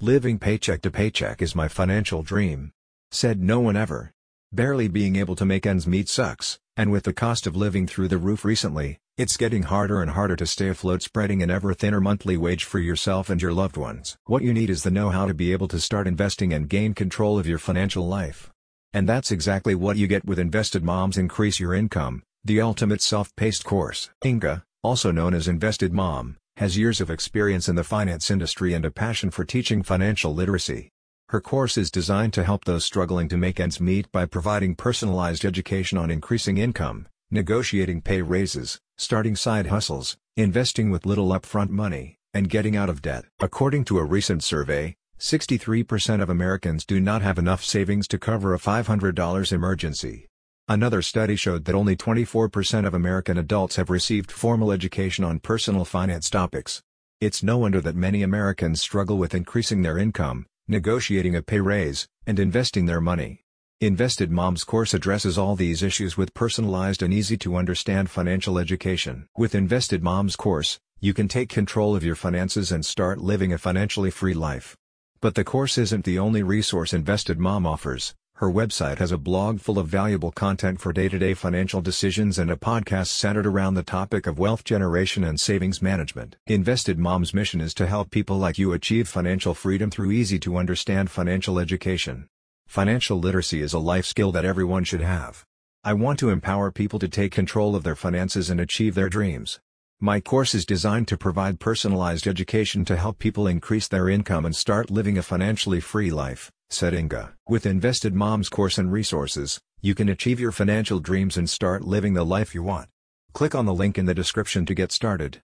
Living paycheck to paycheck is my financial dream. Said no one ever. Barely being able to make ends meet sucks, and with the cost of living through the roof recently, it's getting harder and harder to stay afloat spreading an ever thinner monthly wage for yourself and your loved ones. What you need is the know-how to be able to start investing and gain control of your financial life. And that's exactly what you get with Invested Moms Increase Your Income, the ultimate self-paced course. Inga, also known as Invested Mom, has years of experience in the finance industry and a passion for teaching financial literacy. Her course is designed to help those struggling to make ends meet by providing personalized education on increasing income, negotiating pay raises, starting side hustles, investing with little upfront money, and getting out of debt. According to a recent survey, 63% of Americans do not have enough savings to cover a $500 emergency. Another study showed that only 24% of American adults have received formal education on personal finance topics. It's no wonder that many Americans struggle with increasing their income, negotiating a pay raise, and investing their money. Invested Moms course addresses all these issues with personalized and easy-to-understand financial education. With Invested Moms course, you can take control of your finances and start living a financially free life. But the course isn't the only resource Invested Mom offers. Her website has a blog full of valuable content for day-to-day financial decisions and a podcast centered around the topic of wealth generation and savings management. Invested Mom's mission is to help people like you achieve financial freedom through easy-to-understand financial education. Financial literacy is a life skill that everyone should have. I want to empower people to take control of their finances and achieve their dreams. My course is designed to provide personalized education to help people increase their income and start living a financially free life, said Inga. With Invested Moms course and resources, you can achieve your financial dreams and start living the life you want. Click on the link in the description to get started.